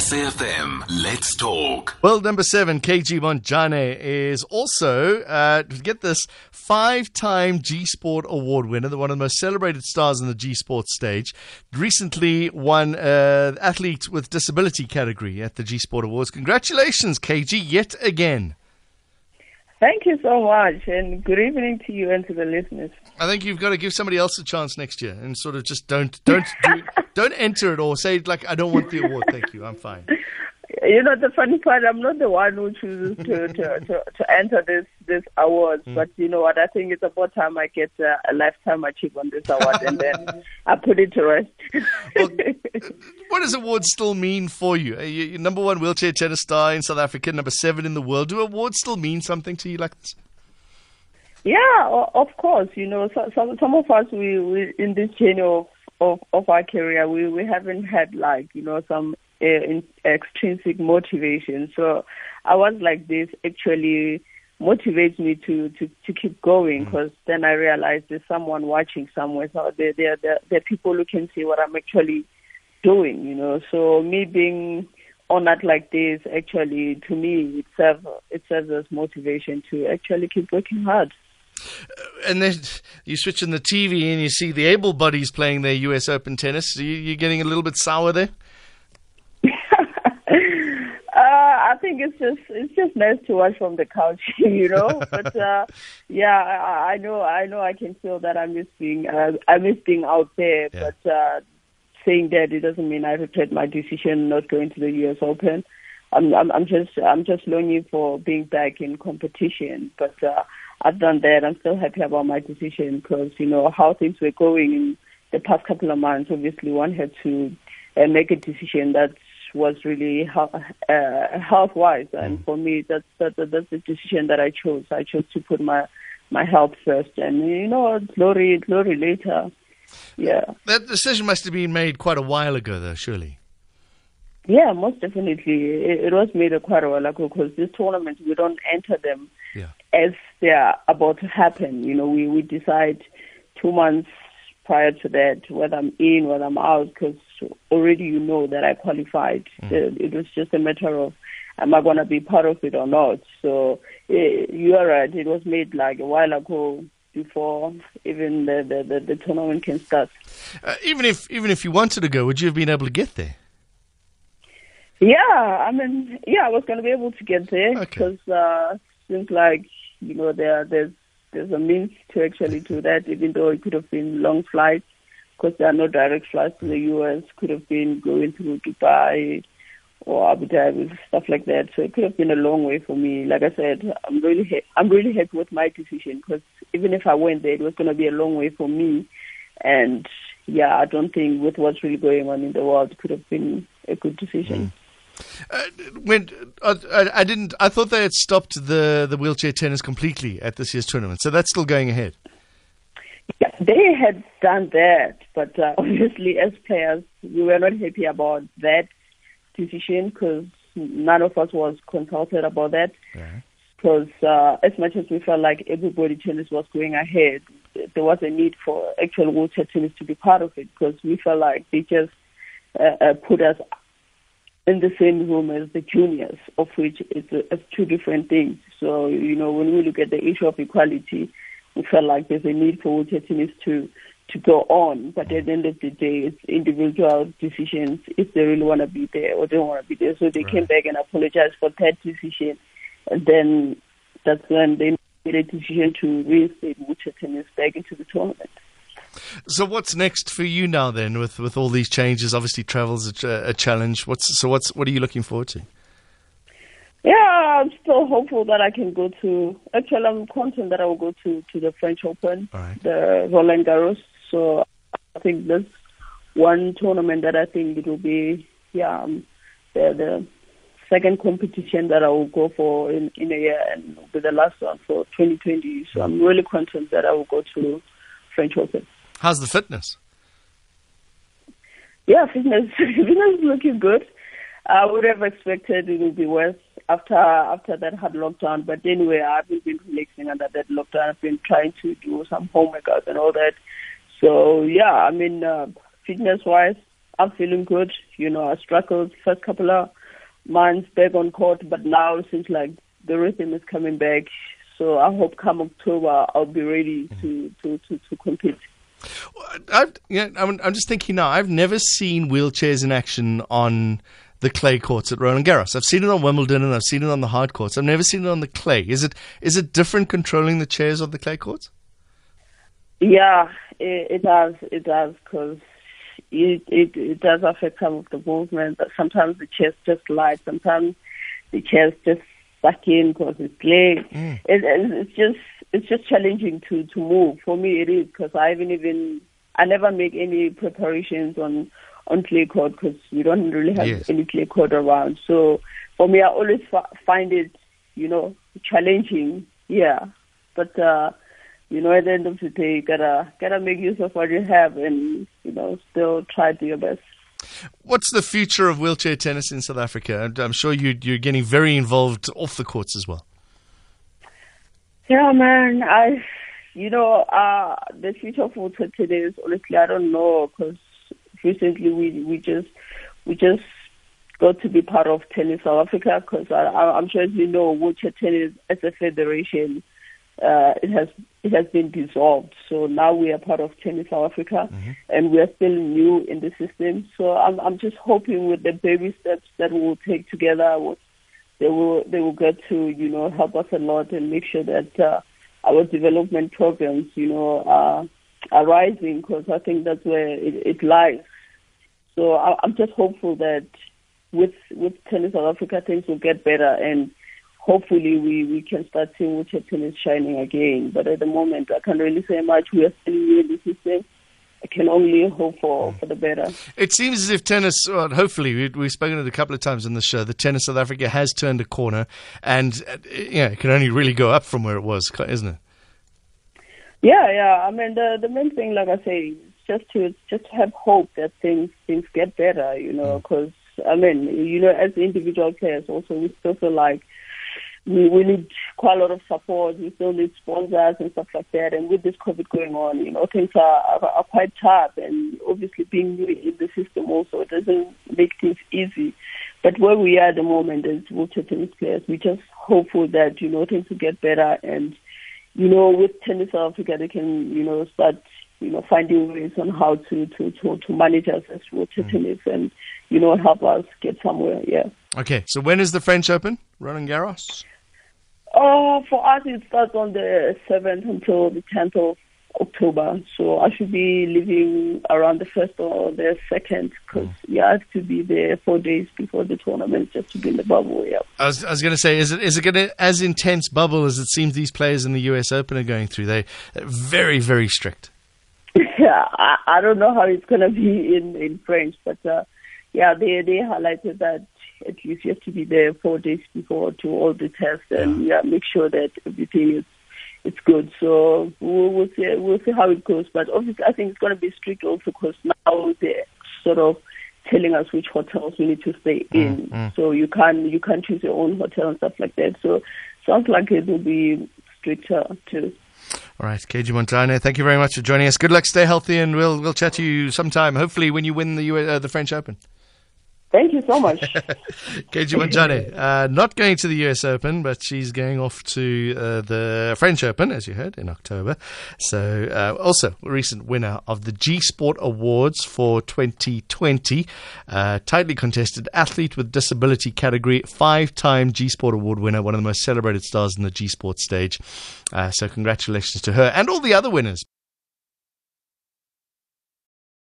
SAFM, let's talk. World number seven, KG Montjane, is also, uh, get this, five time G Sport Award winner, the one of the most celebrated stars in the G Sport stage. Recently won uh, Athlete with Disability category at the G Sport Awards. Congratulations, KG, yet again. Thank you so much, and good evening to you and to the listeners. I think you've got to give somebody else a chance next year, and sort of just don't don't do, don't enter it or say like I don't want the award. Thank you, I'm fine. You know the funny part, I'm not the one who chooses to to, to, to enter this this awards, mm. but you know what? I think it's about time I get uh, a lifetime achievement this award, and then I put it to rest. well, what does awards still mean for you? you number one wheelchair tennis star in South Africa, number seven in the world. Do awards still mean something to you like this? Yeah, of course. You know, some some of us we, we in this journey of, of of our career, we we haven't had like you know some uh, extrinsic motivation. So I was like this actually motivates me to to to keep going because mm. then I realize there's someone watching somewhere. So there there there there are people who can see what I'm actually doing. You know, so me being honored like this actually to me it serves it serves as motivation to actually keep working hard and then you switch on the TV and you see the able buddies playing their U.S. Open tennis. Are you, are getting a little bit sour there? Uh, I think it's just it's just nice to watch from the couch, you know. but uh, yeah, I, I know I know I can feel that I'm missing uh, I'm missing out there. Yeah. But uh, saying that it doesn't mean I regret my decision not going to the U.S. Open. I'm I'm, I'm just I'm just longing for being back in competition. But uh, I've done that. I'm still happy about my decision because you know how things were going in the past couple of months. Obviously, one had to uh, make a decision that was really health, uh, health wise, and mm. for me, that's that, that's the decision that I chose. I chose to put my my health first, and you know, glory glory later. Yeah, that decision must have been made quite a while ago, though, surely. Yeah, most definitely. It, it was made a quite a while ago because these tournaments we don't enter them yeah. as they are about to happen. You know, we we decide two months prior to that whether I'm in, whether I'm out, because already you know that I qualified. Mm. It was just a matter of am I going to be part of it or not. So eh, you are right. It was made like a while ago before even the, the, the, the tournament can start. Uh, even if even if you wanted to go, would you have been able to get there? Yeah, I mean, yeah, I was going to be able to get there because okay. uh, seems like you know there there's there's a means to actually do that, even though it could have been long flights because there are no direct flights to the U.S. Could have been going through Dubai or Abu Dhabi, stuff like that. So it could have been a long way for me. Like I said, I'm really ha- I'm really happy with my decision because even if I went there, it was going to be a long way for me. And yeah, I don't think with what's really going on in the world, it could have been a good decision. Mm. Uh, when uh, I, I, didn't, I thought they had stopped the the wheelchair tennis completely at this year's tournament. So that's still going ahead. Yeah, they had done that, but uh, obviously, as players, we were not happy about that decision because none of us was consulted about that. Because uh, as much as we felt like everybody tennis was going ahead, there was a need for actual wheelchair tennis to be part of it because we felt like they just uh, uh, put us in the same room as the juniors, of which it's, it's two different things. So, you know, when we look at the issue of equality, we felt like there's a need for wheelchair tennis to to go on. But at the end of the day, it's individual decisions if they really want to be there or don't want to be there. So they right. came back and apologized for that decision. And then that's when they made a decision to reinstate wheelchair tennis back into the tournament. So what's next for you now then with, with all these changes? Obviously travel's a, a challenge. What's so what's what are you looking forward to? Yeah, I'm still hopeful that I can go to. Actually, I'm confident that I will go to to the French Open, right. the Roland Garros. So I think there's one tournament that I think it will be yeah um, the the second competition that I will go for in in a year and will be the last one for 2020. So I'm really confident that I will go to French Open. How's the fitness? Yeah, fitness, fitness is looking good. I would have expected it would be worse after after that hard lockdown. But anyway, I've been relaxing under that lockdown. I've been trying to do some home workouts and all that. So yeah, I mean, uh, fitness wise, I'm feeling good. you know, I struggled first couple of months back on court, but now it seems like the rhythm is coming back. So I hope come October I'll be ready to, to, to, to compete. I've, yeah, I'm, I'm just thinking now. I've never seen wheelchairs in action on the clay courts at Roland Garros. I've seen it on Wimbledon and I've seen it on the hard courts. I've never seen it on the clay. Is it is it different controlling the chairs of the clay courts? Yeah, it, it does. It does because it, it it does affect some of the movement. But sometimes the chairs just slide. Sometimes the chairs just suck in because it's clay. Mm. It, it's just it's just challenging to to move. For me, it is because I haven't even I never make any preparations on on clay court because we don't really have yes. any clay court around. So for me, I always f- find it, you know, challenging. Yeah, but uh, you know, at the end of the day, you gotta gotta make use of what you have, and you know, still try to do your best. What's the future of wheelchair tennis in South Africa? I'm sure you, you're getting very involved off the courts as well. Yeah, man. I, you know, uh, the future of wheelchair tennis. Honestly, I don't know because recently we we just we just got to be part of Tennis South Africa because I'm sure as you know, wheelchair tennis as a federation, uh, it has it has been dissolved. So now we are part of Tennis South Africa, mm-hmm. and we are still new in the system. So I'm I'm just hoping with the baby steps that we will take together, they will they will get to you know help us a lot and make sure that uh, our development programs you know are are rising because I think that's where it, it lies. So I, I'm just hopeful that with with Tennis South Africa things will get better and hopefully we, we can start seeing wheelchair tennis shining again. But at the moment I can't really say much. We are still new in the system. I can only hope for, for the better. It seems as if tennis, well, hopefully, we, we've spoken it a couple of times in the show, the tennis South Africa has turned a corner and uh, yeah, it can only really go up from where it was, isn't it? Yeah, yeah. I mean, the the main thing, like I say, just to just have hope that things things get better. You know, because mm. I mean, you know, as individual players, also we still feel like we, we need quite a lot of support. We still need sponsors and stuff like that. And with this COVID going on, you know, things are, are, are quite tough. And obviously, being new in the system also doesn't make things easy. But where we are at the moment as wheelchair tennis players, we're just hopeful that you know things will get better. And you know, with Tennis South Africa, they can you know start you know, finding ways on how to, to, to, to manage us as wheelchair mm. tennis and, you know, help us get somewhere, yeah. Okay, so when is the French Open, Roland Garros? Oh, for us, it starts on the 7th until the 10th of October. So I should be leaving around the 1st or the 2nd because mm. you have to be there four days before the tournament just to be in the bubble. Yeah. I was, I was going to say, is it is it going to as intense bubble as it seems these players in the US Open are going through? They're very very strict. Yeah, I, I don't know how it's going to be in in French, but uh, yeah, they they highlighted that at least you have to be there four days before to all the tests and yeah, make sure that everything is it's good. So we'll, we'll see we'll see how it goes. But obviously, I think it's going to be strict also because now they're sort of telling us which hotels we need to stay mm, in. Mm. So you can you can choose your own hotel and stuff like that. So sounds like it will be stricter too. All right, KG Montjane, thank you very much for joining us. Good luck, stay healthy, and we'll we'll chat to you sometime. Hopefully, when you win the US, uh, the French Open. Thank you so much. KG Montjane, uh, not going to the US Open, but she's going off to uh, the French Open, as you heard, in October. So, uh, also a recent winner of the G Sport Awards for 2020. Uh, tightly contested athlete with disability category, five time G Sport Award winner, one of the most celebrated stars in the G Sport stage. Uh, so, congratulations to her and all the other winners.